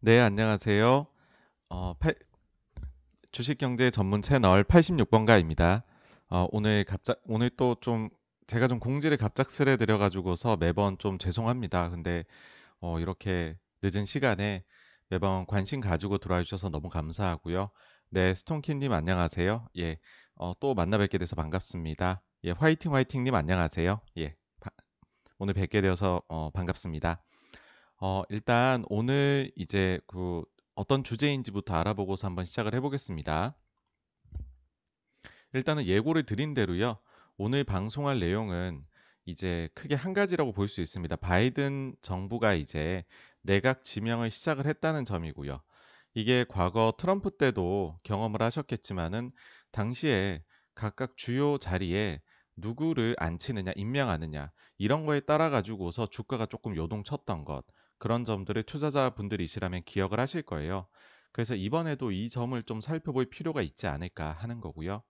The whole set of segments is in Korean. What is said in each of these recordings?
네, 안녕하세요. 어, 팔- 주식경제 전문 채널 86번가입니다. 어, 오늘 갑작, 오늘 또 좀, 제가 좀 공지를 갑작스레 드려가지고서 매번 좀 죄송합니다. 근데, 어, 이렇게 늦은 시간에 매번 관심 가지고 들어와 주셔서 너무 감사하고요. 네, 스톤키님 안녕하세요. 예, 어, 또 만나 뵙게 돼서 반갑습니다. 예, 화이팅 화이팅님 안녕하세요. 예, 바- 오늘 뵙게 되어서 어, 반갑습니다. 어, 일단 오늘 이제 그 어떤 주제인지부터 알아보고서 한번 시작을 해보겠습니다. 일단은 예고를 드린 대로요. 오늘 방송할 내용은 이제 크게 한 가지라고 볼 수 있습니다. 바이든 정부가 이제 내각 지명을 시작을 했다는 점이고요. 이게 과거 트럼프 때도 경험을 하셨겠지만은 당시에 각각 주요 자리에 누구를 앉히느냐, 임명하느냐 이런 거에 따라 가지고서 주가가 조금 요동쳤던 것 그런 점들을 투자자분들이시라면 기억을 하실 거예요. 그래서 이번에도 이 점을 좀 살펴볼 필요가 있지 않을까 하는 거고요.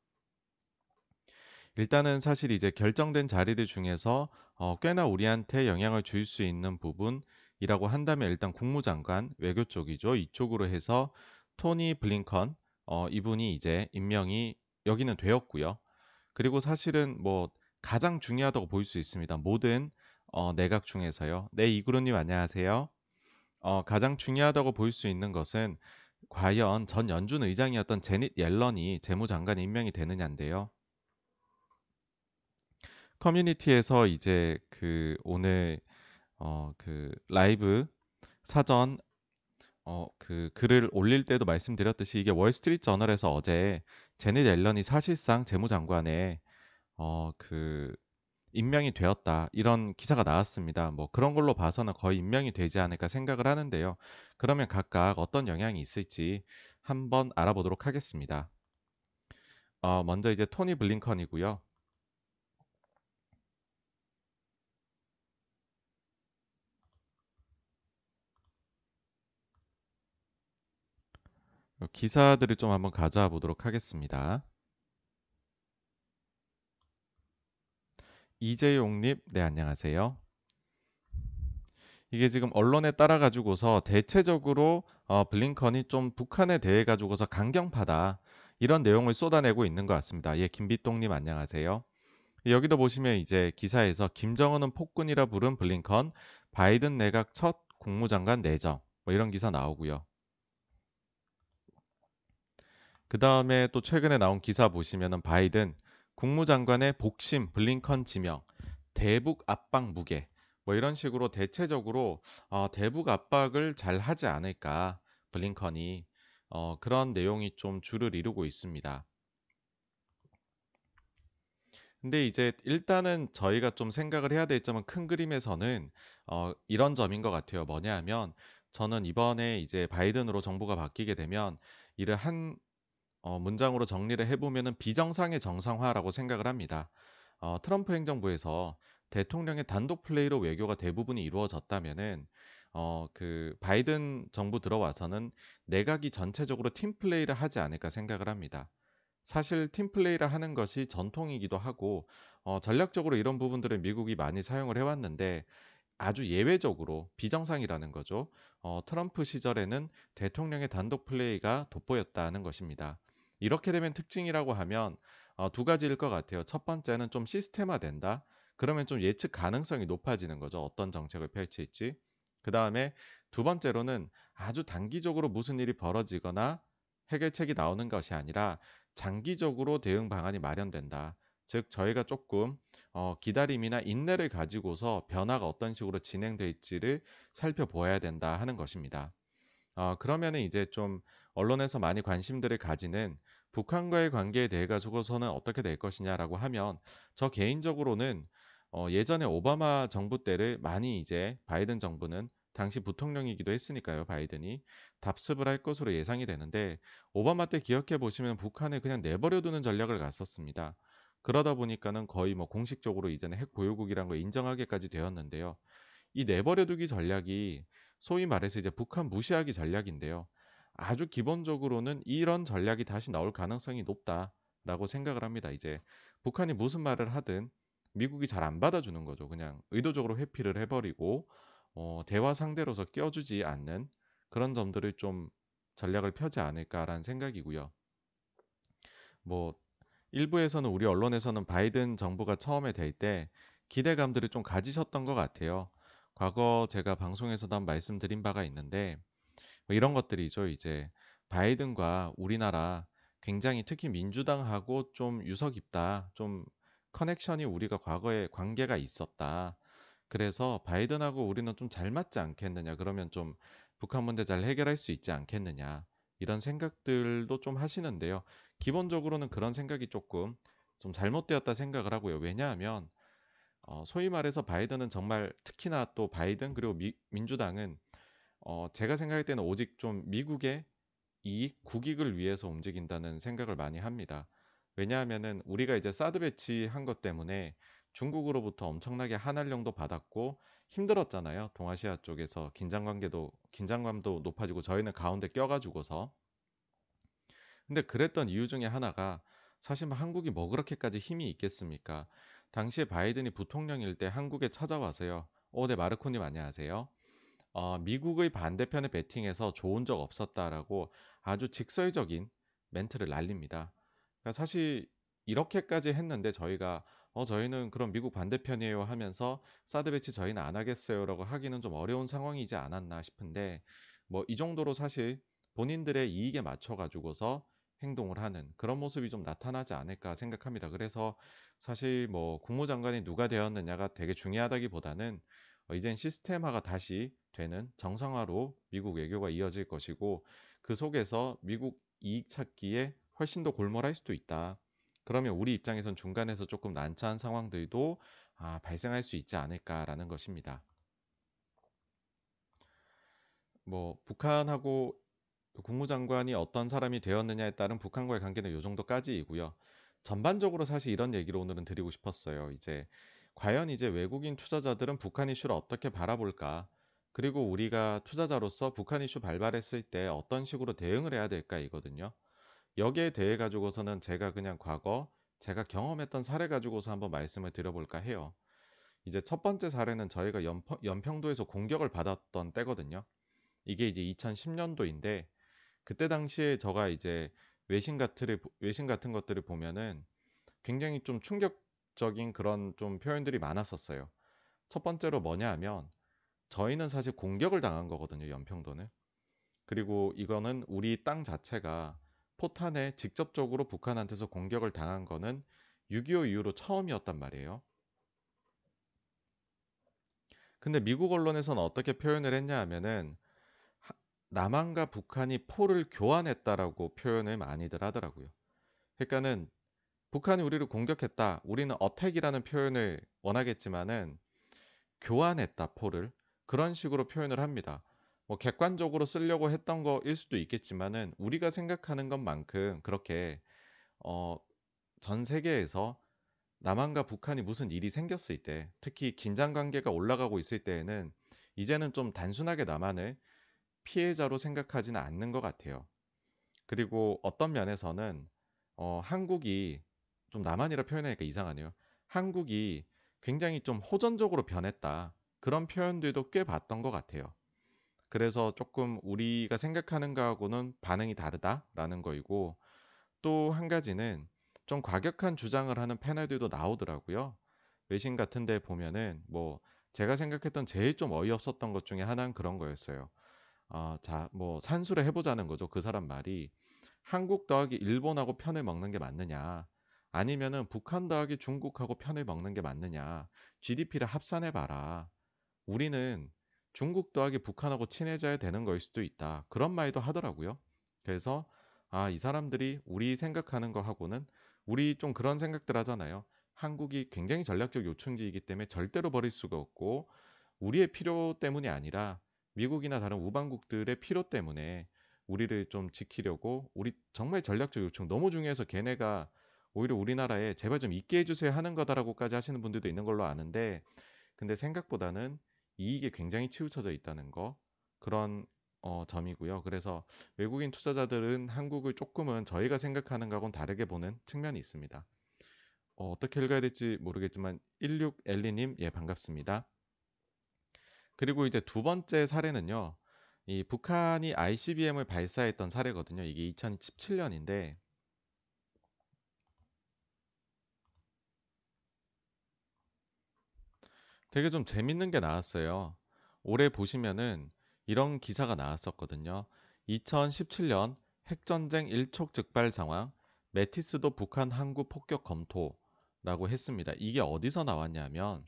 일단은 사실 이제 결정된 자리들 중에서 어, 꽤나 우리한테 영향을 줄 수 있는 부분이라고 한다면 일단 국무장관 외교 쪽이죠. 이쪽으로 해서 토니 블링컨 어, 이분이 이제 임명이 여기는 되었고요. 그리고 사실은 뭐 가장 중요하다고 볼 수 있습니다. 모든 어, 내각 중에서요. 네, 이구루님 안녕하세요. 어, 가장 중요하다고 볼 수 있는 것은 과연 전 연준 의장이었던 제닛 옐런이 재무장관에 임명이 되느냐인데요. 커뮤니티에서 이제 그 오늘 어, 그 라이브 사전 어, 그 글을 올릴 때도 말씀드렸듯이 이게 월스트리트 저널에서 어제 제닛 옐런이 사실상 재무장관에 어, 그 임명이 되었다. 이런 기사가 나왔습니다. 뭐 그런 걸로 봐서는 거의 임명이 되지 않을까 생각을 하는데요. 그러면 각각 어떤 영향이 있을지 한번 알아보도록 하겠습니다. 어, 먼저 이제 토니 블링컨이고요. 기사들을 좀 한번 가져와 보도록 하겠습니다. 이재용님, 네, 안녕하세요. 이게 지금 언론에 따라 가지고서 대체적으로 어, 블링컨이 좀 북한에 대해 가지고서 강경파다 이런 내용을 쏟아내고 있는 것 같습니다. 예, 김비똥님 안녕하세요. 여기도 보시면 이제 기사에서 김정은은 폭군이라 부른 블링컨, 바이든 내각 첫 국무장관 내정 뭐 이런 기사 나오고요. 그 다음에 또 최근에 나온 기사 보시면은 바이든 국무장관의 복심 블링컨 지명, 대북 압박 무게 뭐 이런 식으로 대체적으로 어, 대북 압박을 잘 하지 않을까 블링컨이 어, 그런 내용이 좀 주를 이루고 있습니다. 근데 이제 일단은 저희가 좀 생각을 해야 될 점은 큰 그림에서는 어, 이런 점인 것 같아요. 뭐냐 하면 저는 이번에 이제 바이든으로 정부가 바뀌게 되면 이를 한 어, 문장으로 정리를 해보면은 비정상의 정상화라고 생각을 합니다. 어, 트럼프 행정부에서 대통령의 단독 플레이로 외교가 대부분이 이루어졌다면은 어, 그 바이든 정부 들어와서는 내각이 전체적으로 팀 플레이를 하지 않을까 생각을 합니다. 사실 팀 플레이를 하는 것이 전통이기도 하고 어, 전략적으로 이런 부분들을 미국이 많이 사용을 해왔는데 아주 예외적으로 비정상이라는 거죠. 어, 트럼프 시절에는 대통령의 단독 플레이가 돋보였다는 것입니다. 이렇게 되면 특징이라고 하면 어, 두 가지일 것 같아요. 첫 번째는 좀 시스템화된다. 그러면 좀 예측 가능성이 높아지는 거죠. 어떤 정책을 펼칠지. 그 다음에 두 번째로는 아주 단기적으로 무슨 일이 벌어지거나 해결책이 나오는 것이 아니라 장기적으로 대응 방안이 마련된다. 즉, 저희가 조금 어, 기다림이나 인내를 가지고서 변화가 어떤 식으로 진행될지를 살펴보아야 된다 하는 것입니다. 어, 그러면은 이제 좀 언론에서 많이 관심들을 가지는 북한과의 관계에 대해 가지고서는 어떻게 될 것이냐라고 하면 저 개인적으로는 어, 예전에 오바마 정부 때를 많이 이제 바이든 정부는 당시 부통령이기도 했으니까요, 바이든이 답습을 할 것으로 예상이 되는데 오바마 때 기억해 보시면 북한을 그냥 내버려 두는 전략을 갔었습니다. 그러다 보니까는 거의 뭐 공식적으로 이제는 핵 보유국이란 걸 인정하게까지 되었는데요. 이 내버려 두기 전략이 소위 말해서 이제 북한 무시하기 전략인데요. 아주 기본적으로는 이런 전략이 다시 나올 가능성이 높다라고 생각을 합니다. 이제 북한이 무슨 말을 하든 미국이 잘 안 받아주는 거죠. 그냥 의도적으로 회피를 해버리고 어, 대화 상대로서 껴주지 않는 그런 점들을 좀 전략을 펴지 않을까라는 생각이고요. 뭐 일부에서는 우리 언론에서는 바이든 정부가 처음에 될 때 기대감들을 좀 가지셨던 것 같아요. 과거 제가 방송에서도 한 말씀드린 바가 있는데 뭐 이런 것들이죠. 이제 바이든과 우리나라 굉장히 특히 민주당하고 좀 유서 깊다. 좀 커넥션이 우리가 과거에 관계가 있었다. 그래서 바이든하고 우리는 좀 잘 맞지 않겠느냐. 그러면 좀 북한 문제 잘 해결할 수 있지 않겠느냐. 이런 생각들도 좀 하시는데요. 기본적으로는 그런 생각이 조금 좀 잘못되었다 생각을 하고요. 왜냐하면 어, 소위 말해서 바이든은 정말 특히나 또 바이든 그리고 미, 민주당은 어, 제가 생각할 때는 오직 좀 미국의 이익, 국익을 위해서 움직인다는 생각을 많이 합니다. 왜냐하면은 우리가 이제 사드 배치한 것 때문에 중국으로부터 엄청나게 한알령도 받았고 힘들었잖아요. 동아시아 쪽에서 긴장 관계도 긴장감도 높아지고 저희는 가운데 껴가지고서 근데 그랬던 이유 중에 하나가 사실 뭐 한국이 뭐 그렇게까지 힘이 있겠습니까? 당시에 바이든이 부통령일 때 한국에 찾아와서요. 어, 네 마르코님 안녕하세요. 어, 미국의 반대편에 베팅해서 좋은 적 없었다라고 아주 직설적인 멘트를 날립니다. 그러니까 사실 이렇게까지 했는데 저희가 어 저희는 그럼 미국 반대편이에요 하면서 사드 배치 저희는 안 하겠어요라고 하기는 좀 어려운 상황이지 않았나 싶은데 뭐 이 정도로 사실 본인들의 이익에 맞춰 가지고서 행동을 하는 그런 모습이 좀 나타나지 않을까 생각합니다. 그래서 사실 뭐 국무장관이 누가 되었느냐가 되게 중요하다기보다는 어, 이젠 시스템화가 다시 되는 정상화로 미국 외교가 이어질 것이고 그 속에서 미국 이익 찾기에 훨씬 더 골몰할 수도 있다. 그러면 우리 입장에선 중간에서 조금 난처한 상황들도 아, 발생할 수 있지 않을까라는 것입니다. 뭐 북한하고 국무장관이 어떤 사람이 되었느냐에 따른 북한과의 관계는 요 정도까지이고요. 전반적으로 사실 이런 얘기를 오늘은 드리고 싶었어요. 이제 과연 이제 외국인 투자자들은 북한 이슈를 어떻게 바라볼까? 그리고 우리가 투자자로서 북한 이슈 발발했을 때 어떤 식으로 대응을 해야 될까 이거든요. 여기에 대해 가지고서는 제가 그냥 과거 제가 경험했던 사례 가지고서 한번 말씀을 드려볼까 해요. 이제 첫 번째 사례는 저희가 연평, 연평도에서 공격을 받았던 때거든요. 이게 이제 2010년도인데 그때 당시에 저가 이제 외신 같은 외신 같은 것들을 보면은 굉장히 좀 충격 적인 그런 좀 표현들이 많았었어요. 첫 번째로 뭐냐 하면 저희는 사실 공격을 당한 거거든요, 연평도는. 그리고 이거는 우리 땅 자체가 포탄에 직접적으로 북한한테서 공격을 당한 거는 6.25 이후로 처음이었단 말이에요. 근데 미국 언론에서는 어떻게 표현을 했냐 하면은 남한과 북한이 포를 교환했다라고 표현을 많이들 하더라고요. 그러니까는 북한이 우리를 공격했다. 우리는 어택이라는 표현을 원하겠지만은 교환했다 포를 그런 식으로 표현을 합니다. 뭐 객관적으로 쓰려고 했던 거일 수도 있겠지만은 우리가 생각하는 것만큼 그렇게 어, 전 세계에서 남한과 북한이 무슨 일이 생겼을 때, 특히 긴장 관계가 올라가고 있을 때에는 이제는 좀 단순하게 남한을 피해자로 생각하지는 않는 것 같아요. 그리고 어떤 면에서는 어, 한국이 좀 남한이라 표현하니까 이상하네요. 한국이 굉장히 좀 호전적으로 변했다. 그런 표현들도 꽤 봤던 것 같아요. 그래서 조금 우리가 생각하는 거하고는 반응이 다르다라는 거이고 또 한 가지는 좀 과격한 주장을 하는 패널들도 나오더라고요. 외신 같은 데 보면은 뭐 제가 생각했던 제일 좀 어이없었던 것 중에 하나는 그런 거였어요. 어, 자, 뭐 산수를 해보자는 거죠. 그 사람 말이 한국 더하기 일본하고 편을 먹는 게 맞느냐? 아니면은 북한 더하기 중국하고 편을 먹는 게 맞느냐? GDP를 합산해 봐라. 우리는 중국 더하기 북한하고 친해져야 되는 거일 수도 있다. 그런 말도 하더라고요. 그래서 아, 이 사람들이 우리 생각하는 거하고는 우리 좀 그런 생각들 하잖아요. 한국이 굉장히 전략적 요충지이기 때문에 절대로 버릴 수가 없고 우리의 필요 때문이 아니라 미국이나 다른 우방국들의 필요 때문에 우리를 좀 지키려고 우리 정말 전략적 요청 너무 중요해서 걔네가 오히려 우리나라에 제발 좀 있게 해주세요 하는 거다라고까지 하시는 분들도 있는 걸로 아는데 근데 생각보다는 이익에 굉장히 치우쳐져 있다는 거 그런 어, 점이고요. 그래서 외국인 투자자들은 한국을 조금은 저희가 생각하는 거하고는 다르게 보는 측면이 있습니다. 어, 떻게 읽어야 될지 모르겠지만 16엘리님 예 반갑습니다. 그리고 이제 두 번째 사례는요. 이 북한이 ICBM을 발사했던 사례거든요. 이게 2017년인데 되게 좀 재밌는 게 나왔어요. 올해 보시면은 이런 기사가 나왔었거든요. 2017년 핵전쟁 일촉즉발 상황, 메티스도 북한 항구 폭격 검토라고 했습니다. 이게 어디서 나왔냐면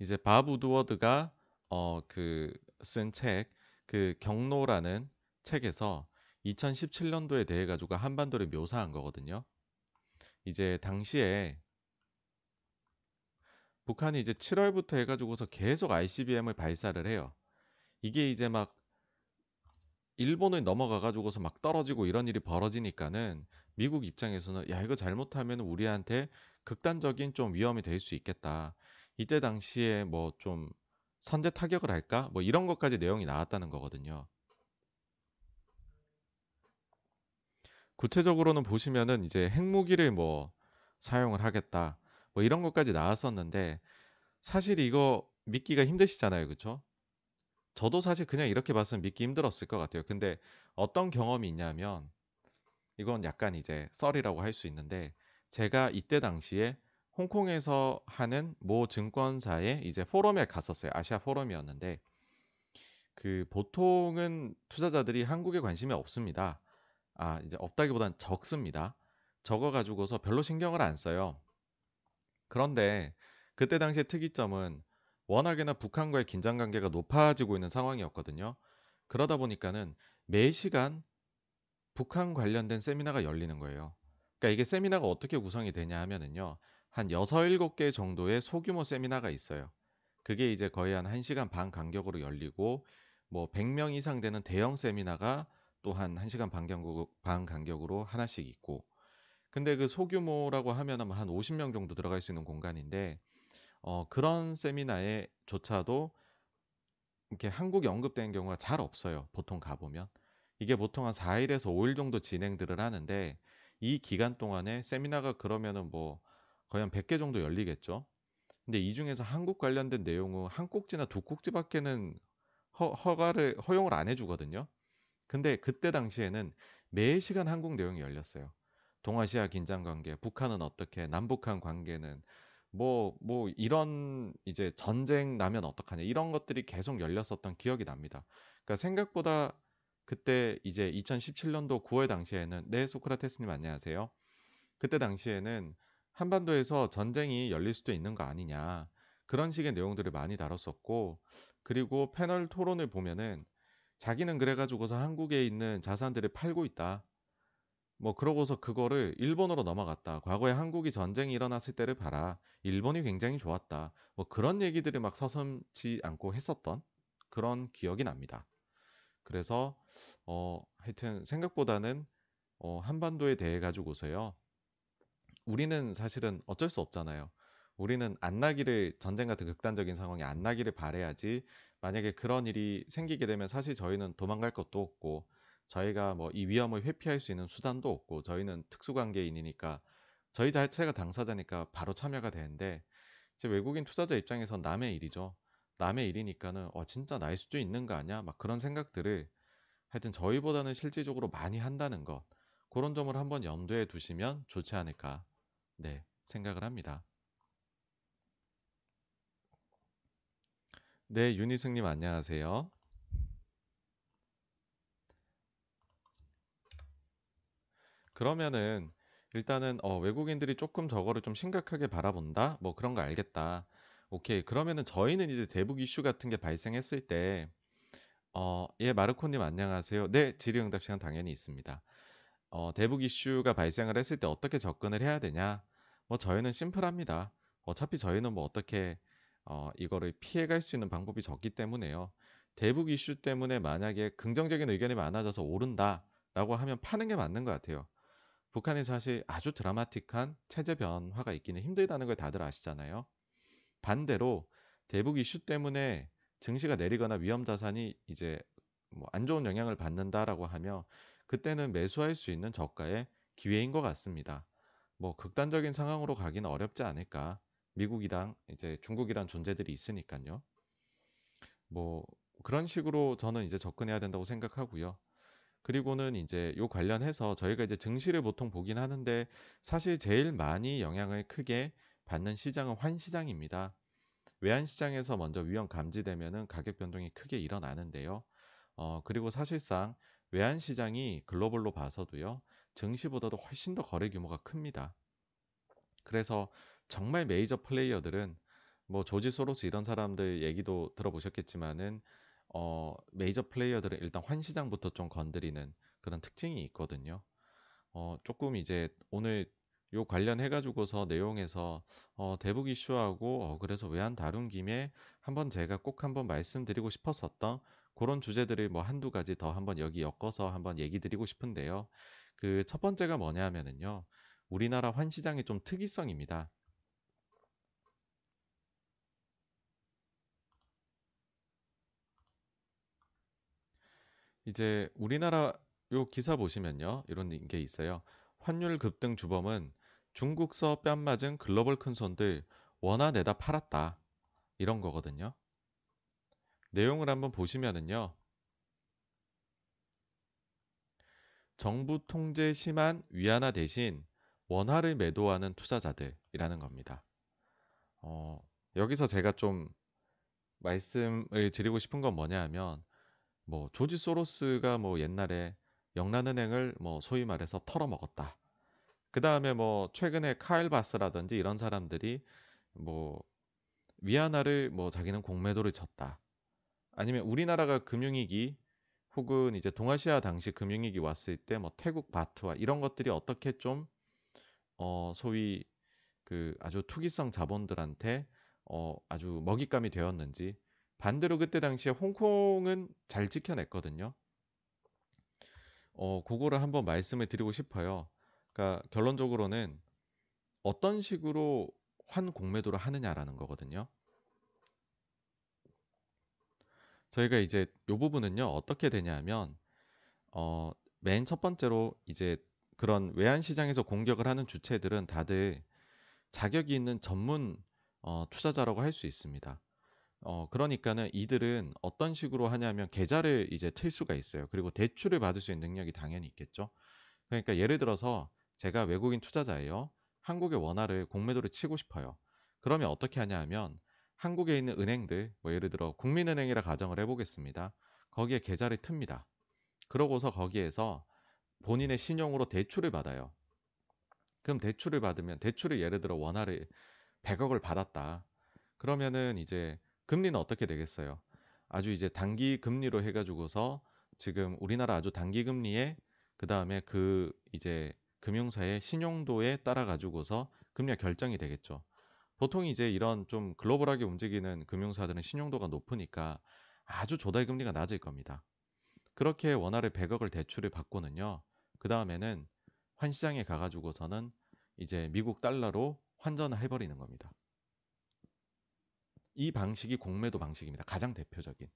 이제 밥 우드워드가 어 그 쓴 책 그 경로라는 책에서 2017년도에 대해 가지고 한반도를 묘사한 거거든요. 이제 당시에 북한이 이제 7월부터 해가지고서 계속 ICBM을 발사를 해요. 이게 이제 막 일본을 넘어가가지고서 막 떨어지고 이런 일이 벌어지니까는 미국 입장에서는 야 이거 잘못하면 우리한테 극단적인 좀 위험이 될 수 있겠다. 이때 당시에 뭐 좀 선제 타격을 할까? 뭐 이런 것까지 내용이 나왔다는 거거든요. 구체적으로는 보시면은 이제 핵무기를 뭐 사용을 하겠다. 뭐 이런 것까지 나왔었는데 사실 이거 믿기가 힘드시잖아요. 그쵸? 저도 사실 그냥 이렇게 봤으면 믿기 힘들었을 것 같아요. 근데 어떤 경험이 있냐면 이건 약간 이제 썰이라고 할 수 있는데 제가 이때 당시에 홍콩에서 하는 모 증권사의 이제 포럼에 갔었어요. 아시아 포럼이었는데 그 보통은 투자자들이 한국에 관심이 없습니다. 아, 이제 없다기보단 적습니다. 적어 가지고서 별로 신경을 안 써요. 그런데 그때 당시의 특이점은 워낙에나 북한과의 긴장 관계가 높아지고 있는 상황이었거든요. 그러다 보니까는 매 시간 북한 관련된 세미나가 열리는 거예요. 그러니까 이게 세미나가 어떻게 구성이 되냐 하면은요. 한 6, 7개 정도의 소규모 세미나가 있어요. 그게 이제 거의 한 1시간 반 간격으로 열리고 뭐 100명 이상 되는 대형 세미나가 또 한 1시간 반, 반 간격으로 하나씩 있고 근데 그 소규모라고 하면 한 50명 정도 들어갈 수 있는 공간인데 어, 그런 세미나에 조차도 이렇게 한국이 언급되는 경우가 잘 없어요. 보통 가보면. 이게 보통 한 4일에서 5일 정도 진행들을 하는데 이 기간 동안에 세미나가 그러면은 뭐 거의 한 100개 정도 열리겠죠. 근데 이 중에서 한국 관련된 내용은 한 꼭지나 두 꼭지밖에는 허, 허가를 허용을 안 해주거든요. 근데 그때 당시에는 매 시간 한국 내용이 열렸어요. 동아시아 긴장 관계, 북한은 어떻게, 남북한 관계는 뭐, 뭐, 이런 이제 전쟁 나면 어떡하냐. 이런 것들이 계속 열렸었던 기억이 납니다. 그러니까 생각보다 그때 이제 2017년도 9월 당시에는, 네, 소크라테스님 안녕하세요. 그때 당시에는 한반도에서 전쟁이 열릴 수도 있는 거 아니냐. 그런 식의 내용들을 많이 다뤘었고, 그리고 패널 토론을 보면은 자기는 그래가지고서 한국에 있는 자산들을 팔고 있다. 뭐 그러고서 그거를 일본으로 넘어갔다. 과거에 한국이 전쟁이 일어났을 때를 봐라. 일본이 굉장히 좋았다. 뭐 그런 얘기들을 막 서슴지 않고 했었던 그런 기억이 납니다. 그래서 어 하여튼 생각보다는 어 한반도에 대해 가지고서요. 우리는 사실은 어쩔 수 없잖아요. 우리는 안 나기를 전쟁 같은 극단적인 상황이 안 나기를 바래야지 만약에 그런 일이 생기게 되면 사실 저희는 도망갈 것도 없고 저희가 뭐 이 위험을 회피할 수 있는 수단도 없고 저희는 특수관계인이니까 저희 자체가 당사자니까 바로 참여가 되는데 이제 외국인 투자자 입장에서 남의 일이죠. 남의 일이니까는 어 진짜 날 수도 있는 거 아니야? 막 그런 생각들을 하여튼 저희보다는 실질적으로 많이 한다는 것 그런 점을 한번 염두에 두시면 좋지 않을까 네 생각을 합니다. 네 윤희승님 안녕하세요. 그러면은 일단은 어, 외국인들이 조금 저거를 좀 심각하게 바라본다? 뭐 그런 거 알겠다. 오케이. 그러면은 저희는 이제 대북 이슈 같은 게 발생했을 때, 어, 예, 마르코님 안녕하세요. 네, 질의응답 시간 당연히 있습니다. 어, 대북 이슈가 발생을 했을 때 어떻게 접근을 해야 되냐? 뭐 저희는 심플합니다. 어차피 저희는 뭐 어떻게 어, 이거를 피해갈 수 있는 방법이 적기 때문에요. 대북 이슈 때문에 만약에 긍정적인 의견이 많아져서 오른다라고 하면 파는 게 맞는 것 같아요. 북한이 사실 아주 드라마틱한 체제 변화가 있기는 힘들다는 걸 다들 아시잖아요. 반대로 대북 이슈 때문에 증시가 내리거나 위험 자산이 이제 뭐 안 좋은 영향을 받는다라고 하며 그때는 매수할 수 있는 저가의 기회인 것 같습니다. 뭐 극단적인 상황으로 가기는 어렵지 않을까. 미국이랑 이제 중국이란 존재들이 있으니까요. 뭐 그런 식으로 저는 이제 접근해야 된다고 생각하고요. 그리고는 이제 요 관련해서 저희가 이제 증시를 보통 보긴 하는데 사실 제일 많이 영향을 크게 받는 시장은 환시장입니다. 외환시장에서 먼저 위험 감지되면은 가격 변동이 크게 일어나는데요. 어, 그리고 사실상 외환시장이 글로벌로 봐서도요, 증시보다도 훨씬 더 거래 규모가 큽니다. 그래서 정말 메이저 플레이어들은 뭐 조지 소로스 이런 사람들 얘기도 들어보셨겠지만은 어, 메이저 플레이어들은 일단 환시장부터 좀 건드리는 그런 특징이 있거든요. 어, 조금 이제 오늘 요 관련해 가지고서 내용에서 어, 대북 이슈하고 어, 그래서 외환 다룬 김에 한번 제가 꼭 한번 말씀드리고 싶었었던 그런 주제들을 뭐 한두 가지 더 한번 여기 엮어서 한번 얘기 드리고 싶은데요. 그 첫 번째가 뭐냐면은요. 우리나라 환시장의 좀 특이성입니다. 이제 우리나라 요 기사 보시면요. 이런 게 있어요. 환율 급등 주범은 중국서 뺨 맞은 글로벌 큰손들 원화 내다 팔았다. 이런 거거든요. 내용을 한번 보시면은요. 정부 통제 심한 위안화 대신 원화를 매도하는 투자자들이라는 겁니다. 어, 여기서 제가 좀 말씀을 드리고 싶은 건 뭐냐 하면 뭐 조지 소로스가 뭐 옛날에 영란은행을 뭐 소위 말해서 털어먹었다. 그 다음에 뭐 최근에 카일 바스라든지 이런 사람들이 뭐 위안화를 뭐 자기는 공매도를 쳤다. 아니면 우리나라가 금융위기 혹은 이제 동아시아 당시 금융위기 왔을 때 뭐 태국 바트와 이런 것들이 어떻게 좀 어 소위 그 아주 투기성 자본들한테 어 아주 먹잇감이 되었는지 반대로 그때 당시에 홍콩은 잘 지켜냈거든요. 어, 그거를 한번 말씀을 드리고 싶어요. 그러니까 결론적으로는 어떤 식으로 환 공매도를 하느냐라는 거거든요. 저희가 이제 이 부분은요 어떻게 되냐면 어, 맨 첫 번째로 이제 그런 외환 시장에서 공격을 하는 주체들은 다들 자격이 있는 전문 어, 투자자라고 할 수 있습니다. 어, 그러니까는 이들은 어떤 식으로 하냐면 계좌를 이제 틀 수가 있어요. 그리고 대출을 받을 수 있는 능력이 당연히 있겠죠. 그러니까 예를 들어서 제가 외국인 투자자예요. 한국의 원화를 공매도를 치고 싶어요. 그러면 어떻게 하냐 하면 한국에 있는 은행들, 뭐 예를 들어 국민은행이라 가정을 해보겠습니다. 거기에 계좌를 틉니다. 그러고서 거기에서 본인의 신용으로 대출을 받아요. 그럼 대출을 받으면 대출을 예를 들어 원화를 100억을 받았다. 그러면은 이제 금리는 어떻게 되겠어요? 아주 이제 단기 금리로 해가지고서 지금 우리나라 아주 단기 금리에 그 다음에 그 이제 금융사의 신용도에 따라 가지고서 금리가 결정이 되겠죠. 보통 이제 이런 좀 글로벌하게 움직이는 금융사들은 신용도가 높으니까 아주 조달 금리가 낮을 겁니다. 그렇게 원화를 100억을 대출을 받고는요. 그 다음에는 환시장에 가가지고서는 이제 미국 달러로 환전을 해버리는 겁니다. 이 방식이 공매도 방식입니다. 가장 대표적인.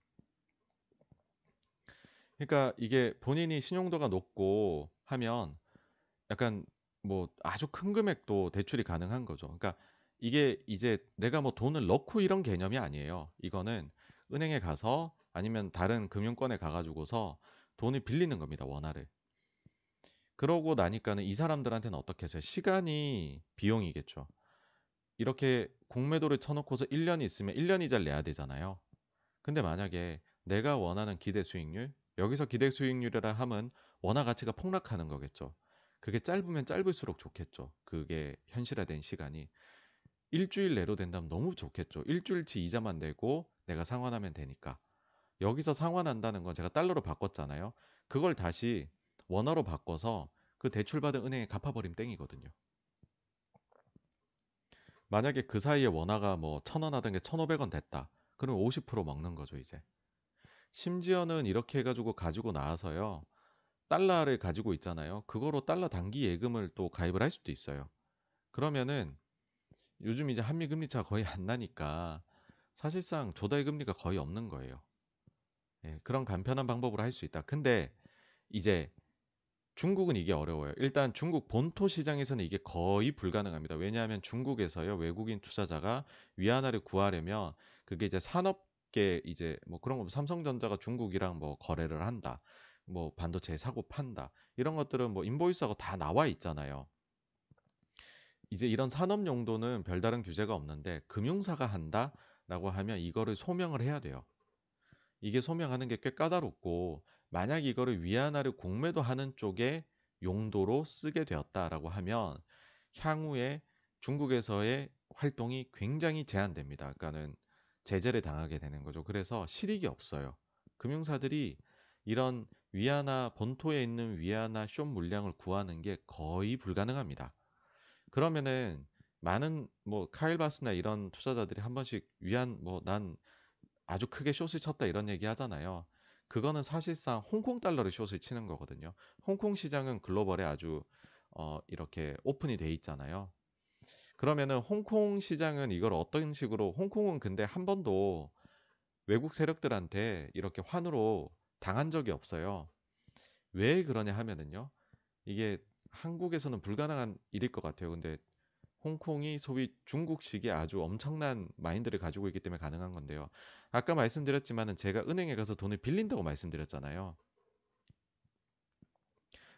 그러니까 이게 본인이 신용도가 높고 하면 약간 뭐 아주 큰 금액도 대출이 가능한 거죠. 그러니까 이게 이제 내가 뭐 돈을 넣고 이런 개념이 아니에요. 이거는 은행에 가서 아니면 다른 금융권에 가가지고서 돈을 빌리는 겁니다. 원화를. 그러고 나니까는 이 사람들한테는 어떻게 해서 시간이 비용이겠죠. 이렇게 공매도를 쳐놓고서 1년 있으면 1년 이자를 내야 되잖아요. 근데 만약에 내가 원하는 기대 수익률, 여기서 기대 수익률이라 하면 원화 가치가 폭락하는 거겠죠. 그게 짧으면 짧을수록 좋겠죠. 그게 현실화된 시간이. 일주일 내로 된다면 너무 좋겠죠. 일주일치 이자만 내고 내가 상환하면 되니까. 여기서 상환한다는 건 제가 달러로 바꿨잖아요. 그걸 다시 원화로 바꿔서 그 대출받은 은행에 갚아버리면 땡이거든요. 만약에 그 사이에 원화가 뭐천원 하던 게 천오백 원 됐다. 그럼 50% 먹는 거죠, 이제. 심지어는 이렇게 해가지고 가지고 나와서요. 달러를 가지고 있잖아요. 그거로 달러 단기 예금을 또 가입을 할 수도 있어요. 그러면은 요즘 이제 한미 금리차가 거의 안 나니까 사실상 조달 금리가 거의 없는 거예요. 예, 그런 간편한 방법으로 할 수 있다. 근데 이제 중국은 이게 어려워요. 일단 중국 본토 시장에서는 이게 거의 불가능합니다. 왜냐하면 중국에서요 외국인 투자자가 위안화를 구하려면 그게 이제 산업 중국계 이제 뭐 그런 거 삼성전자가 중국이랑 뭐 거래를 한다. 뭐 반도체 사고 판다. 이런 것들은 뭐 인보이스하고 다 나와 있잖아요. 이제 이런 산업 용도는 별다른 규제가 없는데 금융사가 한다라고 하면 이거를 소명을 해야 돼요. 이게 소명하는 게 꽤 까다롭고 만약 이거를 위안화를 공매도 하는 쪽에 용도로 쓰게 되었다라고 하면 향후에 중국에서의 활동이 굉장히 제한됩니다. 그러니까는 제재를 당하게 되는 거죠. 그래서 실익이 없어요. 금융사들이 이런 위안화 본토에 있는 위안화 숏 물량을 구하는 게 거의 불가능합니다. 그러면은 많은 뭐 카일바스나 이런 투자자들이 한 번씩 위안 뭐 난 아주 크게 숏을 쳤다 이런 얘기 하잖아요. 그거는 사실상 홍콩 달러를 숏을 치는 거거든요. 홍콩 시장은 글로벌에 아주 어 이렇게 오픈이 돼 있잖아요. 그러면은 홍콩 시장은 이걸 어떤 식으로 홍콩은 근데 한 번도 외국 세력들한테 이렇게 환으로 당한 적이 없어요. 왜 그러냐 하면은요. 이게 한국에서는 불가능한 일일 것 같아요. 근데 홍콩이 소위 중국식의 아주 엄청난 마인드를 가지고 있기 때문에 가능한 건데요. 아까 말씀드렸지만은 제가 은행에 가서 돈을 빌린다고 말씀드렸잖아요.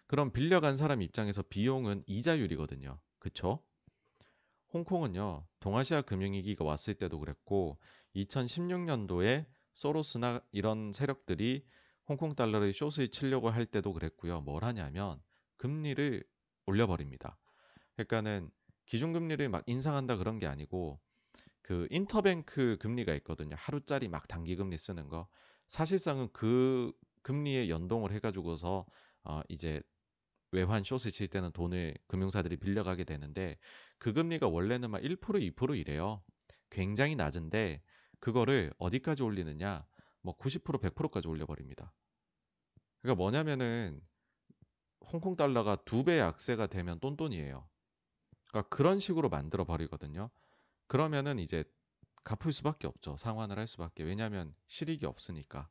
그럼 빌려간 사람 입장에서 비용은 이자율이거든요. 그쵸? 홍콩은요, 동아시아 금융위기가 왔을 때도 그랬고, 2016년도에 소로스나 이런 세력들이 홍콩 달러를 숏을 치려고 할 때도 그랬고요. 뭘 하냐면, 금리를 올려버립니다. 그러니까는 기준금리를 막 인상한다 그런 게 아니고 그 인터뱅크 금리가 있거든요. 하루짜리 막 단기 금리 쓰는 거. 사실상은 그 금리에 연동을 해가지고서 어 이제 외환 숏을 칠 때는 돈을 금융사들이 빌려가게 되는데 그 금리가 원래는 막 1% 2% 이래요. 굉장히 낮은데 그거를 어디까지 올리느냐? 뭐 90% 100%까지 올려버립니다. 그러니까 뭐냐면은 홍콩 달러가 두 배 약세가 되면 똔똔이에요. 그러니까 그런 식으로 만들어 버리거든요. 그러면은 이제 갚을 수밖에 없죠. 상환을 할 수밖에. 왜냐하면 실익이 없으니까.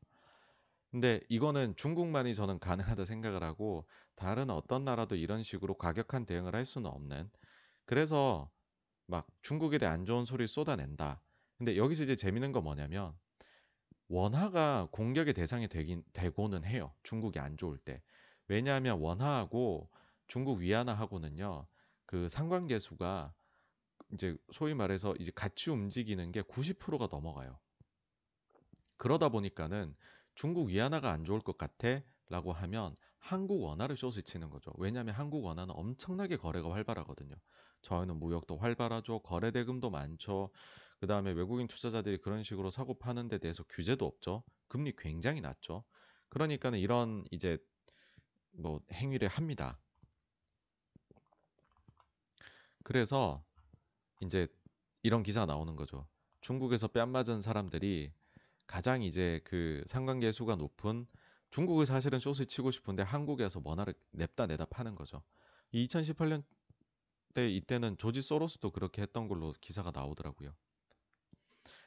근데 이거는 중국만이 저는 가능하다 생각을 하고 다른 어떤 나라도 이런 식으로 과격한 대응을 할 수는 없는. 그래서 막 중국에 대해 안 좋은 소리 쏟아낸다. 근데 여기서 이제 재밌는 거 뭐냐면 원화가 공격의 대상이 되긴 되고는 해요. 중국이 안 좋을 때. 왜냐하면 원화하고 중국 위안화하고는요. 그 상관계수가 이제 소위 말해서 이제 같이 움직이는 게 90%가 넘어가요. 그러다 보니까는 중국 위안화가 안 좋을 것 같아 라고 하면 한국 원화를 숏을 치는 거죠. 왜냐하면 한국 원화는 엄청나게 거래가 활발하거든요. 저희는 무역도 활발하죠. 거래 대금도 많죠. 그 다음에 외국인 투자자들이 그런 식으로 사고 파는 데 대해서 규제도 없죠. 금리 굉장히 낮죠. 그러니까는 이런 이제 뭐 행위를 합니다. 그래서 이제 이런 기사가 나오는 거죠. 중국에서 뺨 맞은 사람들이 가장 이제 그 상관계 수가 높은 중국을 사실은 숏을 치고 싶은데 한국에서 원화를 냅다 내다 파는 거죠. 2018년 때 이때는 조지 소로스도 그렇게 했던 걸로 기사가 나오더라고요.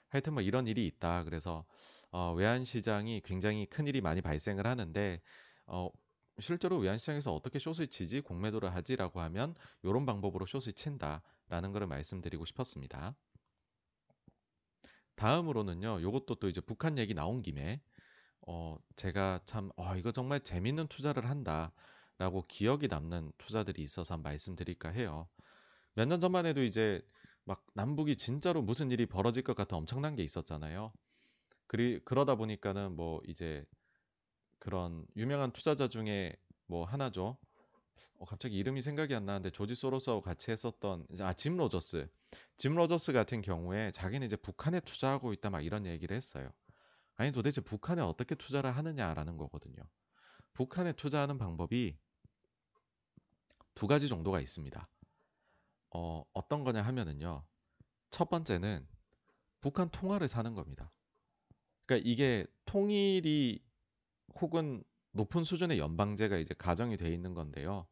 하여튼 뭐 이런 일이 있다. 그래서 어, 외환 시장이 굉장히 큰 일이 많이 발생을 하는데 어, 실제로 외환 시장에서 어떻게 숏을 치지 공매도를 하지라고 하면 이런 방법으로 숏을 친다 라는 것을 말씀드리고 싶었습니다. 다음으로는요. 요것도 또 이제 북한 얘기 나온 김에 어 제가 참 어, 이거 정말 재밌는 투자를 한다 라고 기억이 남는 투자들이 있어서 한 말씀드릴까 해요. 몇 년 전만 해도 이제 막 남북이 진짜로 무슨 일이 벌어질 것 같은 엄청난 게 있었잖아요. 그리 그러다 보니까는 뭐 이제 그런 유명한 투자자 중에 뭐 하나죠. 어, 갑자기 이름이 생각이 안 나는데 조지 소로스하고 같이 했었던 아 짐 로저스, 짐 로저스 같은 경우에 자기는 이제 북한에 투자하고 있다 막 이런 얘기를 했어요. 아니 도대체 북한에 어떻게 투자를 하느냐라는 거거든요. 북한에 투자하는 방법이 두 가지 정도가 있습니다. 어, 어떤 거냐 하면은요. 첫 번째는 북한 통화를 사는 겁니다. 그러니까 이게 통일이 혹은 높은 수준의 연방제가 이제 가정이 돼 있는 건데요.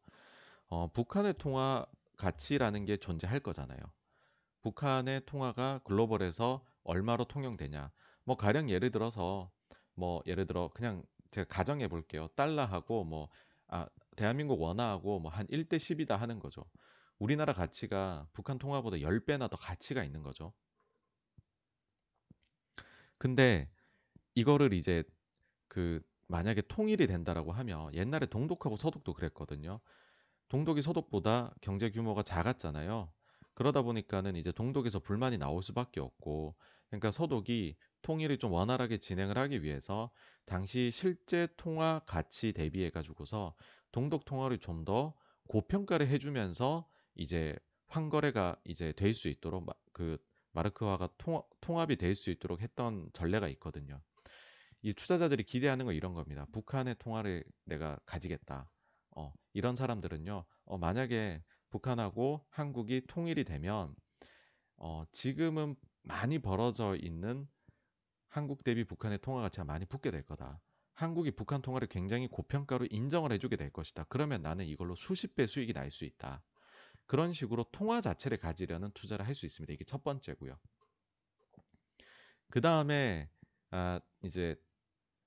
어, 북한의 통화 가치라는 게 존재할 거잖아요. 북한의 통화가 글로벌에서 얼마로 통용되냐. 뭐 가령 예를 들어서 뭐 예를 들어 그냥 제가 가정해 볼게요. 달러하고 뭐 아, 대한민국 원화하고 뭐 한 1대 10이다 하는 거죠. 우리나라 가치가 북한 통화보다 10배나 더 가치가 있는 거죠. 근데 이거를 이제 그 만약에 통일이 된다라고 하면 옛날에 동독하고 서독도 그랬거든요. 동독이 서독보다 경제 규모가 작았잖아요. 그러다 보니까는 이제 동독에서 불만이 나올 수밖에 없고, 그러니까 서독이 통일을 좀 원활하게 진행을 하기 위해서 당시 실제 통화 가치 대비해 가지고서 동독 통화를 좀 더 고평가를 해주면서 이제 환거래가 이제 될 수 있도록 그 마르크화가 통합, 통합이 될 수 있도록 했던 전례가 있거든요. 이 투자자들이 기대하는 건 이런 겁니다. 북한의 통화를 내가 가지겠다. 어, 이런 사람들은요, 어, 만약에 북한하고 한국이 통일이 되면, 어, 지금은 많이 벌어져 있는 한국 대비 북한의 통화 가치가 많이 붙게 될 거다. 한국이 북한 통화를 굉장히 고평가로 인정을 해주게 될 것이다. 그러면 나는 이걸로 수십 배 수익이 날 수 있다. 그런 식으로 통화 자체를 가지려는 투자를 할 수 있습니다. 이게 첫 번째고요. 그 다음에 아, 이제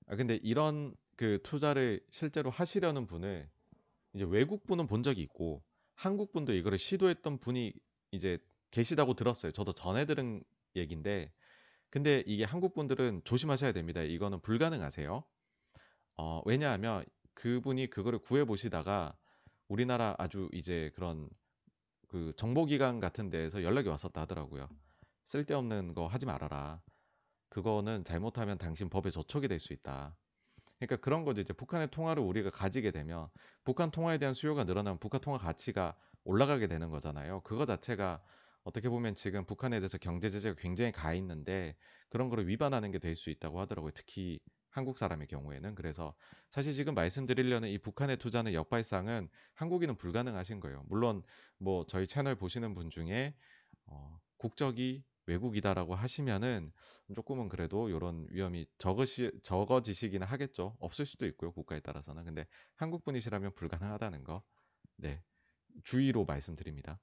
아, 근데 이런 그 투자를 실제로 하시려는 분을 이제 외국 분은 본 적이 있고 한국 분도 이거를 시도했던 분이 이제 계시다고 들었어요. 저도 전해 들은 얘기인데 근데 이게 한국 분들은 조심하셔야 됩니다. 이거는 불가능하세요. 어, 왜냐하면 그분이 그거를 구해 보시다가 우리나라 아주 이제 그런 그 정보기관 같은 데에서 연락이 왔었다 하더라고요. 쓸데없는 거 하지 말아라. 그거는 잘못하면 당신 법에 저촉이 될 수 있다. 그러니까 그런 거죠. 이제 북한의 통화를 우리가 가지게 되면 북한 통화에 대한 수요가 늘어나면 북한 통화 가치가 올라가게 되는 거잖아요. 그거 자체가 어떻게 보면 지금 북한에 대해서 경제 제재가 굉장히 가 있는데 그런 거를 위반하는 게 될 수 있다고 하더라고요. 특히 한국 사람의 경우에는 그래서 사실 지금 말씀드리려는 이 북한에 투자는 역발상은 한국인은 불가능하신 거예요. 물론 뭐 저희 채널 보시는 분 중에 어, 국적이 외국이다라고 하시면은 조금은 그래도 이런 위험이 적으시, 적어지시기는 하겠죠. 없을 수도 있고요. 국가에 따라서는. 근데 한국 분이시라면 불가능하다는 거. 네. 주의로 말씀드립니다.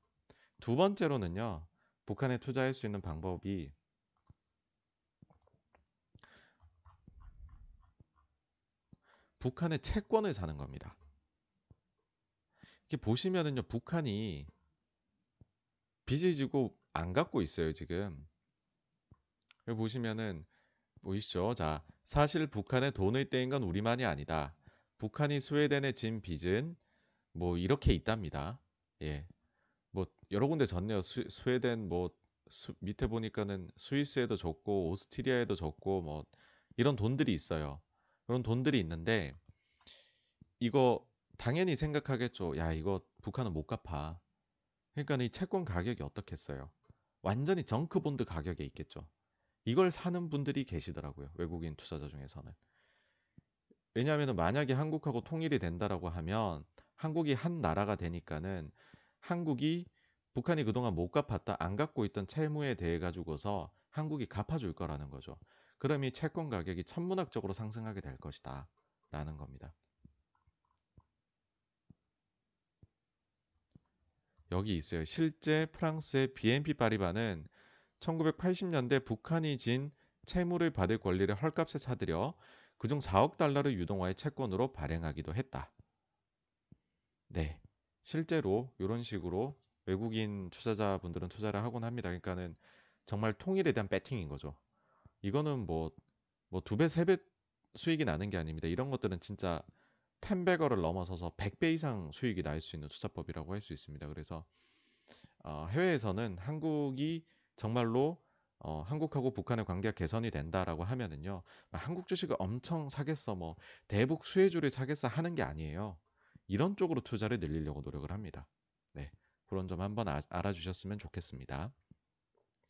두 번째로는요. 북한에 투자할 수 있는 방법이 북한의 채권을 사는 겁니다. 이렇게 보시면은요, 북한이 빚을 지고 안 갚고 있어요, 지금. 여기 보시면은 보이시죠? 자, 사실 북한의 돈을 떼인 건 우리만이 아니다. 북한이 스웨덴에 진 빚은 뭐 이렇게 있답니다. 예. 뭐 여러 군데 졌네요. 스, 스웨덴 뭐 스, 밑에 보니까는 스위스에도 졌고 오스트리아에도 졌고 뭐 이런 돈들이 있어요. 그런 돈들이 있는데 이거 당연히 생각하겠죠. 야, 이거 북한은 못 갚아. 그러니까 이 채권 가격이 어떻겠어요? 완전히 정크 본드 가격에 있겠죠. 이걸 사는 분들이 계시더라고요. 외국인 투자자 중에서는. 왜냐하면 만약에 한국하고 통일이 된다라고 하면 한국이 한 나라가 되니까는 한국이 북한이 그동안 못 갚았다 안 갚고 있던 채무에 대해 가지고서 한국이 갚아줄 거라는 거죠. 그럼 이 채권 가격이 천문학적으로 상승하게 될 것이다 라는 겁니다. 여기 있어요. 실제 프랑스의 BNP 파리바는 1980년대 북한이 진 채무를 받을 권리를 헐값에 사들여 그중 4억 달러를 유동화의 채권으로 발행하기도 했다. 네. 실제로 이런 식으로 외국인 투자자분들은 투자를 하곤 합니다. 그러니까는 정말 통일에 대한 배팅인 거죠. 이거는 뭐, 뭐 두 배, 세 배 수익이 나는 게 아닙니다. 이런 것들은 진짜 10배거를 넘어서서 100배 이상 수익이 날 수 있는 투자법이라고 할 수 있습니다. 그래서 어, 해외에서는 한국이 정말로 어, 한국하고 북한의 관계가 개선이 된다라고 하면은요, 한국 주식을 엄청 사겠어, 뭐 대북 수혜주를 사겠어 하는 게 아니에요. 이런 쪽으로 투자를 늘리려고 노력을 합니다. 네, 그런 점 한번 아, 알아주셨으면 좋겠습니다.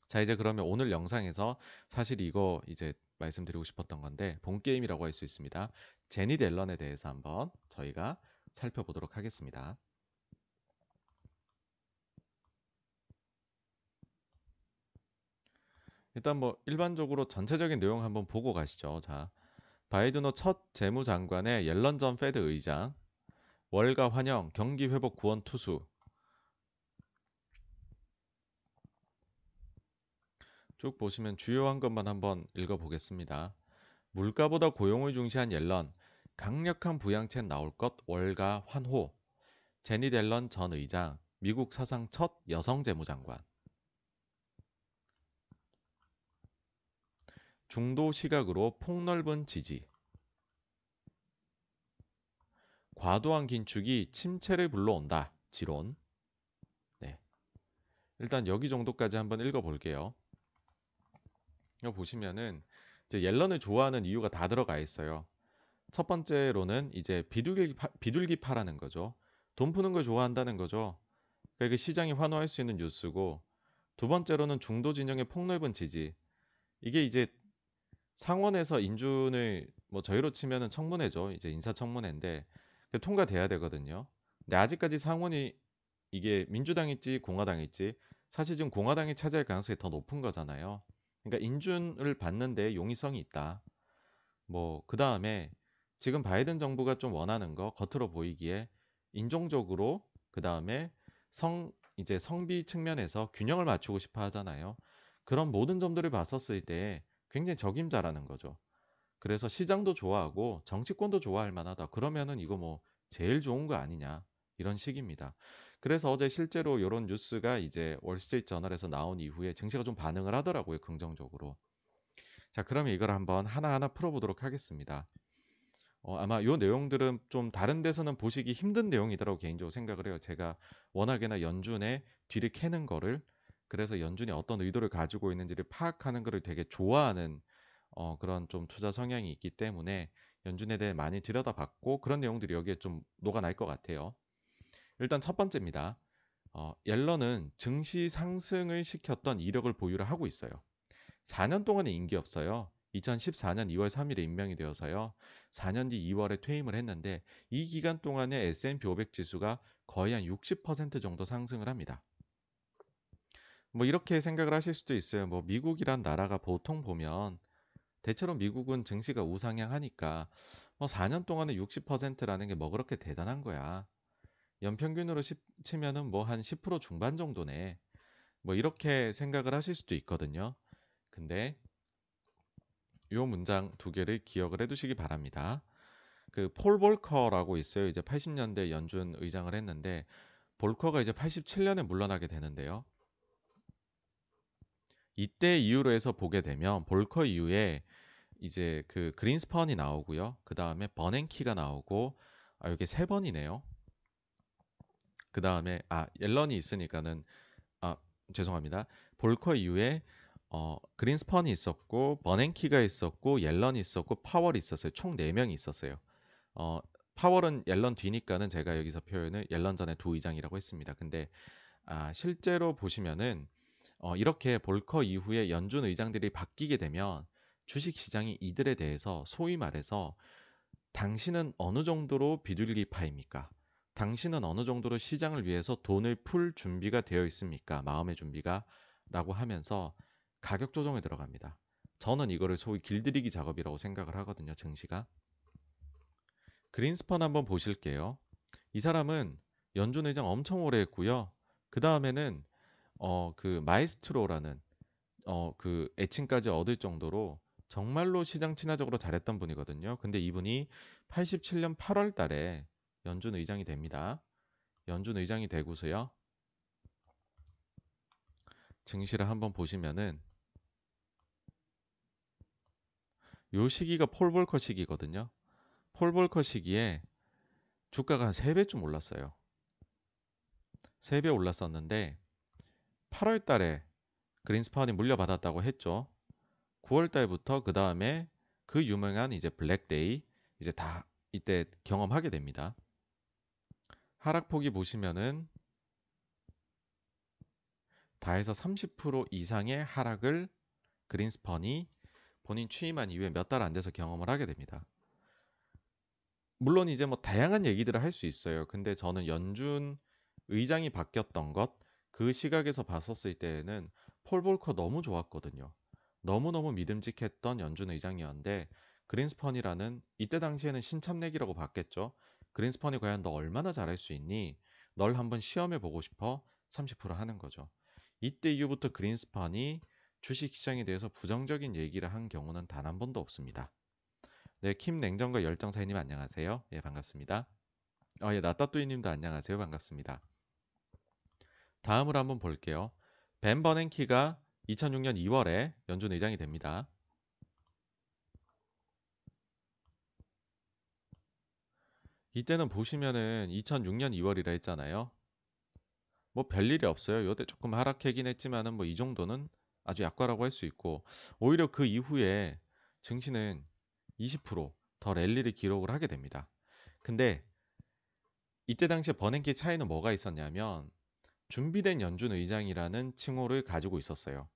자, 이제 그러면 오늘 영상에서 사실 이거 이제 말씀드리고 싶었던 건데 본 게임이라고 할 수 있습니다. 제니 델런에 대해서 한번 저희가 살펴보도록 하겠습니다. 일단 뭐 일반적으로 전체적인 내용 한번 보고 가시죠. 자, 바이든 후첫 재무장관의 옐런 전 페드 의장, 월가 환영, 경기 회복 구원 투수. 쭉 보시면 주요한 것만 한번 읽어보겠습니다. 물가보다 고용을 중시한 옐런, 강력한 부양책 나올 것 월가 환호, 제니 델런 전 의장, 미국 사상 첫 여성 재무장관. 중도 시각으로 폭넓은 지지. 과도한 긴축이 침체를 불러온다. 지론. 네. 일단 여기 정도까지 한번 읽어볼게요. 보시면은 이제 옐런을 좋아하는 이유가 다 들어가 있어요. 첫 번째로는 이제 비둘기 비둘기파라는 거죠. 돈 푸는 걸 좋아한다는 거죠. 그러니까 시장이 환호할 수 있는 뉴스고 두 번째로는 중도 진영의 폭넓은 지지. 이게 이제 상원에서 인준을 뭐 저희로 치면은 청문회죠. 이제 인사청문회인데 통과돼야 되거든요. 근데 아직까지 상원이 이게 민주당일지 공화당일지 사실 지금 공화당이 차지할 가능성이 더 높은 거잖아요. 그러니까 인준을 받는데 용이성이 있다. 뭐 그 다음에 지금 바이든 정부가 좀 원하는 거 겉으로 보이기에 인종적으로 그 다음에 성 이제 성비 측면에서 균형을 맞추고 싶어 하잖아요. 그런 모든 점들을 봤었을 때 굉장히 적임자라는 거죠. 그래서 시장도 좋아하고 정치권도 좋아할 만하다. 그러면은 이거 뭐 제일 좋은 거 아니냐 이런 식입니다. 그래서 어제 실제로 이런 뉴스가 이제 월스트리트 저널에서 나온 이후에 증시가 좀 반응을 하더라고요 긍정적으로. 자 그러면 이걸 한번 하나하나 풀어보도록 하겠습니다. 어, 아마 이 내용들은 좀 다른 데서는 보시기 힘든 내용이다라고 개인적으로 생각을 해요. 제가 워낙에나 연준의 뒤를 캐는 거를 그래서 연준이 어떤 의도를 가지고 있는지를 파악하는 것을 되게 좋아하는 어, 그런 좀 투자 성향이 있기 때문에 연준에 대해 많이 들여다봤고 그런 내용들이 여기에 좀 녹아날 것 같아요. 일단 첫 번째입니다. 어, 옐런은 증시 상승을 시켰던 이력을 보유를 하고 있어요. 4년 동안의 임기 없어요. 2014년 2월 3일에 임명이 되어서요. 4년 뒤 2월에 퇴임을 했는데 이 기간 동안에 S&P 500 지수가 거의 한 60% 정도 상승을 합니다. 뭐 이렇게 생각을 하실 수도 있어요. 뭐 미국이란 나라가 보통 보면 대체로 미국은 증시가 우상향하니까 뭐 4년 동안에 60%라는 게 뭐 그렇게 대단한 거야. 연평균으로 치면은 뭐 한 10% 중반 정도네. 뭐 이렇게 생각을 하실 수도 있거든요. 근데 요 문장 두 개를 기억을 해 두시기 바랍니다. 그 폴 볼커라고 있어요. 이제 80년대 연준 의장을 했는데 볼커가 이제 87년에 물러나게 되는데요. 이때 이후로 해서 보게 되면 볼커 이후에 이제 그 그린스펀이 나오고요. 그 다음에 버냉키가 나오고 아 이게 세 번이네요. 그 다음에 아 옐런이 있으니까는 아 죄송합니다. 볼커 이후에 어 그린스펀이 있었고 버냉키가 있었고 옐런이 있었고 파월이 있었어요. 총 4명이 있었어요. 어 파월은 옐런 뒤니까는 제가 여기서 표현을 옐런 전에 두 의장이라고 했습니다. 근데 아 실제로 보시면은 어 이렇게 볼커 이후에 연준 의장들이 바뀌게 되면 주식 시장이 이들에 대해서 소위 말해서 당신은 어느 정도로 비둘기파입니까? 당신은 어느 정도로 시장을 위해서 돈을 풀 준비가 되어 있습니까? 마음의 준비가 라고 하면서 가격 조정에 들어갑니다. 저는 이거를 소위 길들이기 작업이라고 생각을 하거든요. 증시가. 그린스펀 한번 보실게요. 이 사람은 연준 의장 엄청 오래 했고요. 그 다음에는 어 그 마에스트로라는 어 그 애칭까지 얻을 정도로 정말로 시장 친화적으로 잘했던 분이거든요. 근데 이분이 87년 8월 달에 연준 의장이 됩니다. 연준 의장이 되고서요. 증시를 한번 보시면은 요 시기가 폴볼커 시기거든요. 폴볼커 시기에 주가가 한 3배쯤 올랐어요. 3배 올랐었는데 8월 달에 그린스파운이 물려받았다고 했죠. 9월 달부터 그 다음에 그 유명한 이제 블랙데이 이제 다 이때 경험하게 됩니다. 하락폭이 보시면은 다 해서 30% 이상의 하락을 그린스펀이 본인 취임한 이후에 몇 달 안 돼서 경험을 하게 됩니다. 물론 이제 뭐 다양한 얘기들을 할 수 있어요. 근데 저는 연준 의장이 바뀌었던 것, 그 시각에서 봤었을 때에는 폴 볼커 너무 좋았거든요. 너무너무 믿음직했던 연준 의장이었는데 그린스펀이라는 이때 당시에는 신참내기라고 봤겠죠. 그린스펀이 과연 너 얼마나 잘할 수 있니? 널 한번 시험해 보고 싶어? 30% 하는 거죠. 이때 이후부터 그린스펀이 주식시장에 대해서 부정적인 얘기를 한 경우는 단 한 번도 없습니다. 네, 킴 냉정과 열정사님 안녕하세요. 예, 반갑습니다. 아, 예, 나따뚜이님도 안녕하세요. 반갑습니다. 다음으로 한번 볼게요. 벤 버냉키가 2006년 2월에 연준 의장이 됩니다. 이때는 보시면은 2006년 2월이라 했잖아요. 뭐 별일이 없어요. 요때 조금 하락하긴 했지만은 뭐 이 정도는 아주 약과라고 할 수 있고 오히려 그 이후에 증시는 20%더 랠리를 기록을 하게 됩니다. 근데 이때 당시에 버냉키 차이는 뭐가 있었냐면 준비된 연준 의장이라는 칭호를 가지고 있었어요.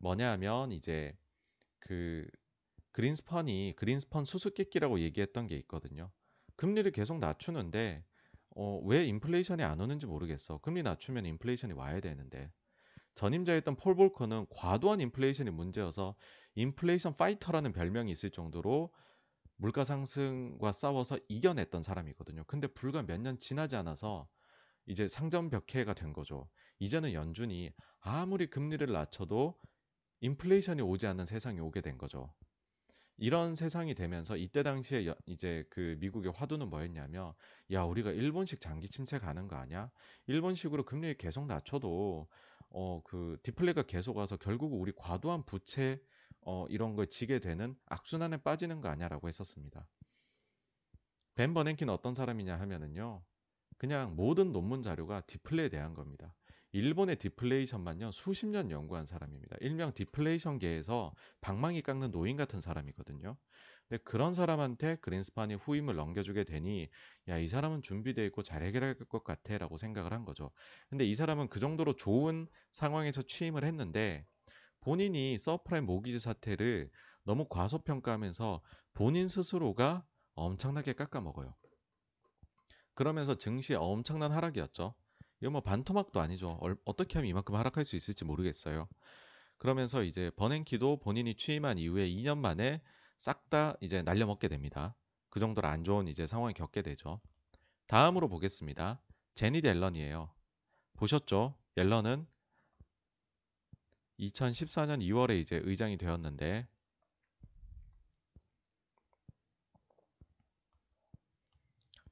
뭐냐 하면 이제 그 그린스펀이 그린스펀 수수께끼라고 얘기했던 게 있거든요. 금리를 계속 낮추는데 어, 왜 인플레이션이 안 오는지 모르겠어. 금리 낮추면 인플레이션이 와야 되는데. 전임자였던 폴 볼커는 과도한 인플레이션이 문제여서 인플레이션 파이터라는 별명이 있을 정도로 물가 상승과 싸워서 이겨냈던 사람이거든요. 근데 불과 몇 년 지나지 않아서 이제 상전벽해가 된 거죠. 이제는 연준이 아무리 금리를 낮춰도 인플레이션이 오지 않는 세상이 오게 된 거죠. 이런 세상이 되면서 이때 당시에 이제 그 미국의 화두는 뭐였냐면 야 우리가 일본식 장기 침체 가는 거 아니야? 일본식으로 금리 계속 낮춰도 어 그 디플레가 계속 와서 결국 우리 과도한 부채 어 이런 걸 지게 되는 악순환에 빠지는 거 아니야라고 했었습니다. 벤 버냉키는 어떤 사람이냐 하면은요. 그냥 모든 논문 자료가 디플레에 대한 겁니다. 일본의 디플레이션만요 수십 년 연구한 사람입니다. 일명 디플레이션계에서 방망이 깎는 노인 같은 사람이거든요. 근데 그런 사람한테 그린스판이 후임을 넘겨주게 되니 야 이 사람은 준비되어 있고 잘 해결할 것 같아라고 생각을 한 거죠. 근데 이 사람은 그 정도로 좋은 상황에서 취임을 했는데 본인이 서브프라임 모기지 사태를 너무 과소평가하면서 본인 스스로가 엄청나게 깎아먹어요. 그러면서 증시에 엄청난 하락이었죠. 이거 뭐 반토막도 아니죠. 어떻게 하면 이만큼 하락할 수 있을지 모르겠어요. 그러면서 이제 버냉키도 본인이 취임한 이후에 2년 만에 싹 다 이제 날려먹게 됩니다. 그 정도로 안 좋은 이제 상황을 겪게 되죠. 다음으로 보겠습니다. 제니 델런이에요. 보셨죠? 옐런은 2014년 2월에 이제 의장이 되었는데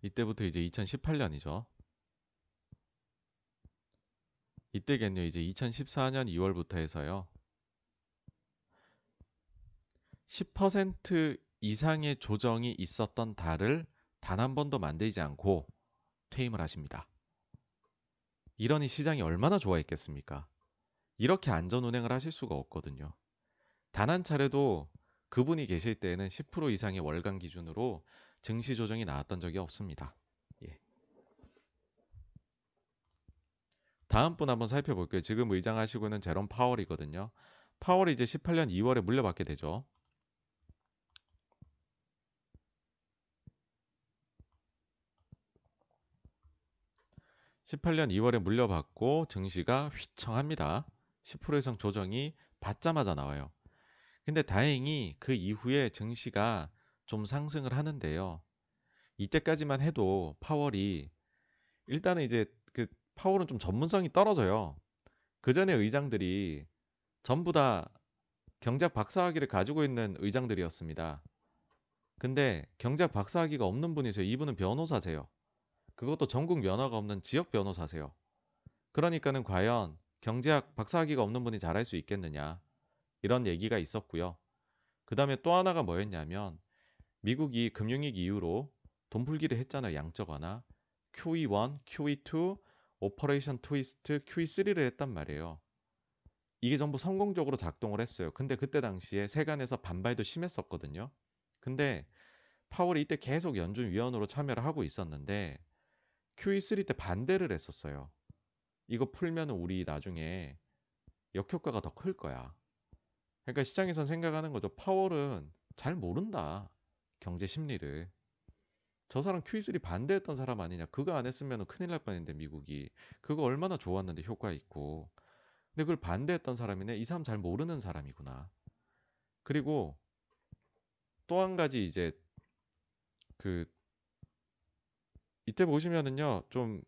이때부터 이제 2018년이죠. 이때겠요. 이제 2014년 2월부터 해서요. 10% 이상의 조정이 있었던 달을 단 한 번도 만들지 않고 퇴임을 하십니다. 이러니 시장이 얼마나 좋아했겠습니까? 이렇게 안전 운행을 하실 수가 없거든요. 단 한 차례도 그분이 계실 때에는 10% 이상의 월간 기준으로 증시 조정이 나왔던 적이 없습니다. 다음 분 한번 살펴볼게요. 지금 의장하시고 있는 제롬 파월이거든요. 파월이 이제 18년 2월에 물려받게 되죠. (18년 2월에) 물려받고 증시가 휘청합니다 (10% 이상 조정이 받자마자 나와요) 근데 다행히 그 이후에 증시가 좀 상승을 하는데요 이때까지만 해도 파월이 일단은 이제 파월은 좀 전문성이 떨어져요. 그 전에 의장들이 전부 다 경제학 박사학위를 가지고 있는 의장들이었습니다. 근데 경제학 박사학위가 없는 분이세요. 이분은 변호사세요. 그것도 전국 면허가 없는 지역 변호사세요. 그러니까는 과연 경제학 박사학위가 없는 분이 잘할 수 있겠느냐. 이런 얘기가 있었고요. 그 다음에 또 하나가 뭐였냐면 미국이 금융위기 이후로 돈 풀기를 했잖아요. 양적 완화. QE1, QE2, Operation Twist QE3를 했단 말이에요. 이게 전부 성공적으로 작동을 했어요. 근데 그때 당시에 세간에서 반발도 심했었거든요. 근데 파월이 이때 계속 연준 위원으로 참여를 하고 있었는데 QE3 때 반대를 했었어요. 이거 풀면 우리 나중에 역효과가 더 클 거야. 그러니까 시장에선 생각하는 거죠. 파월은 잘 모른다. 경제 심리를. 저 사람 Q3 반대했던 사람 아니냐. 그거 안 했으면 큰일 날 뻔했는데 미국이. 그거 얼마나 좋았는데 효과 있고. 근데 그걸 반대했던 사람이네. 이 사람 잘 모르는 사람이구나. 그리고 또 한 가지 이제 그 이때 보시면은요. 좀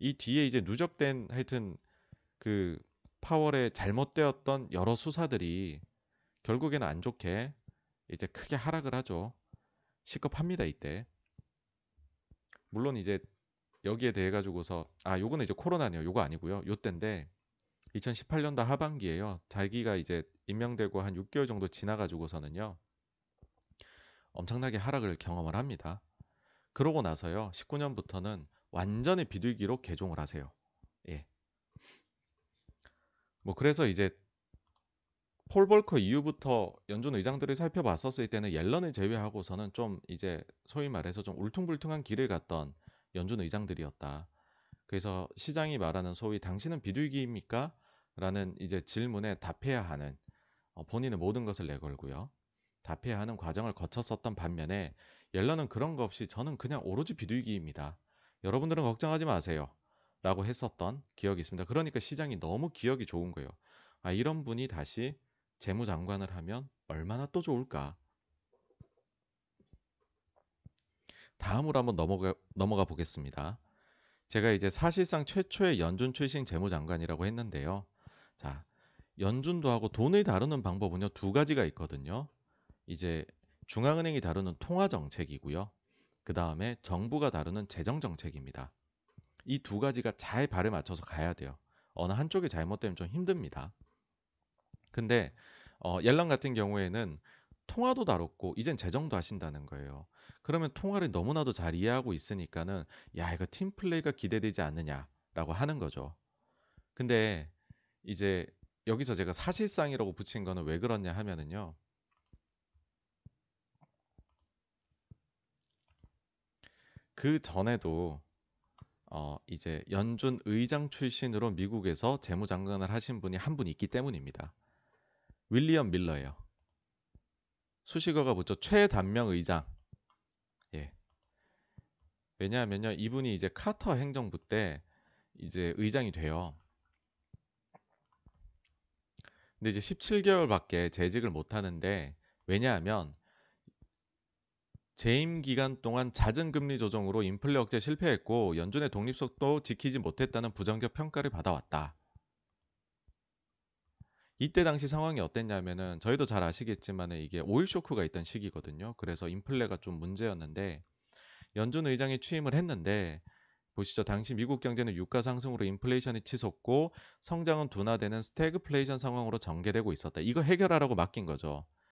이 뒤에 이제 누적된 하여튼 그 파월에 잘못되었던 여러 수사들이 결국에는 안 좋게 이제 크게 하락을 하죠. 시급합니다 이때. 물론 이제 여기에 대해 가지고서 아 요거는 이제 코로나네요. 요거 아니고요. 요 때인데 2018년도 하반기에요. 자기가 이제 임명되고 한 6개월 정도 지나 가지고서는요. 엄청나게 하락을 경험을 합니다. 그러고 나서요. 19년부터는 완전히 비둘기로 개종을 하세요. 예. 뭐 그래서 이제 폴 볼커 이후부터 연준 의장들을 살펴봤었을 때는 옐런을 제외하고서는 좀 이제 소위 말해서 좀 울퉁불퉁한 길을 갔던 연준 의장들이었다. 그래서 시장이 말하는 소위 당신은 비둘기입니까? 라는 이제 질문에 답해야 하는 어, 본인의 모든 것을 내걸고요. 답해야 하는 과정을 거쳤었던 반면에 옐런은 그런 거 없이 저는 그냥 오로지 비둘기입니다. 여러분들은 걱정하지 마세요. 라고 했었던 기억이 있습니다. 그러니까 시장이 너무 기억이 좋은 거예요. 아, 이런 분이 다시 재무장관을 하면 얼마나 또 좋을까? 다음으로 한번 넘어가, 넘어가 보겠습니다. 제가 이제 사실상 최초의 연준 출신 재무장관이라고 했는데요. 자, 연준도 하고 돈을 다루는 방법은요, 두 가지가 있거든요. 이제 중앙은행이 다루는 통화정책이고요. 그 다음에 정부가 다루는 재정정책입니다. 이 두 가지가 잘 발을 맞춰서 가야 돼요. 어느 한쪽이 잘못되면 좀 힘듭니다. 근데 어, 옐런 같은 경우에는 통화도 다뤘고 이젠 재정도 하신다는 거예요. 그러면 통화를 너무나도 잘 이해하고 있으니까는 야 이거 팀 플레이가 기대되지 않느냐라고 하는 거죠. 근데 이제 여기서 제가 사실상이라고 붙인 거는 왜 그러냐 하면은요. 그 전에도 어 이제 연준 의장 출신으로 미국에서 재무장관을 하신 분이 한 분 있기 때문입니다. 윌리엄 밀러예요. 수식어가 붙죠. 최단명 의장. 예. 왜냐하면요. 이분이 이제 카터 행정부 때 이제 의장이 돼요. 근데 이제 17개월밖에 재직을 못 하는데 왜냐하면 재임 기간 동안 잦은 금리 조정으로 인플레 억제 실패했고 연준의 독립성도 지키지 못했다는 부정적 평가를 받아왔다. 이때 당시 상황이 어땠냐면은 저희도 잘 아시겠지만 이게 오일 쇼크가 있던 시기거든요. 그래서 인플레가 좀 문제였는데 연준 의장이 취임을 했는데 보시죠. 당시 미국 경제는 유가 상승으로 인플레이션이 치솟고 성장은 둔화되는 스태그플레이션 상황으로 전개되고 있었다. 이거 해결하라고 맡긴 거죠.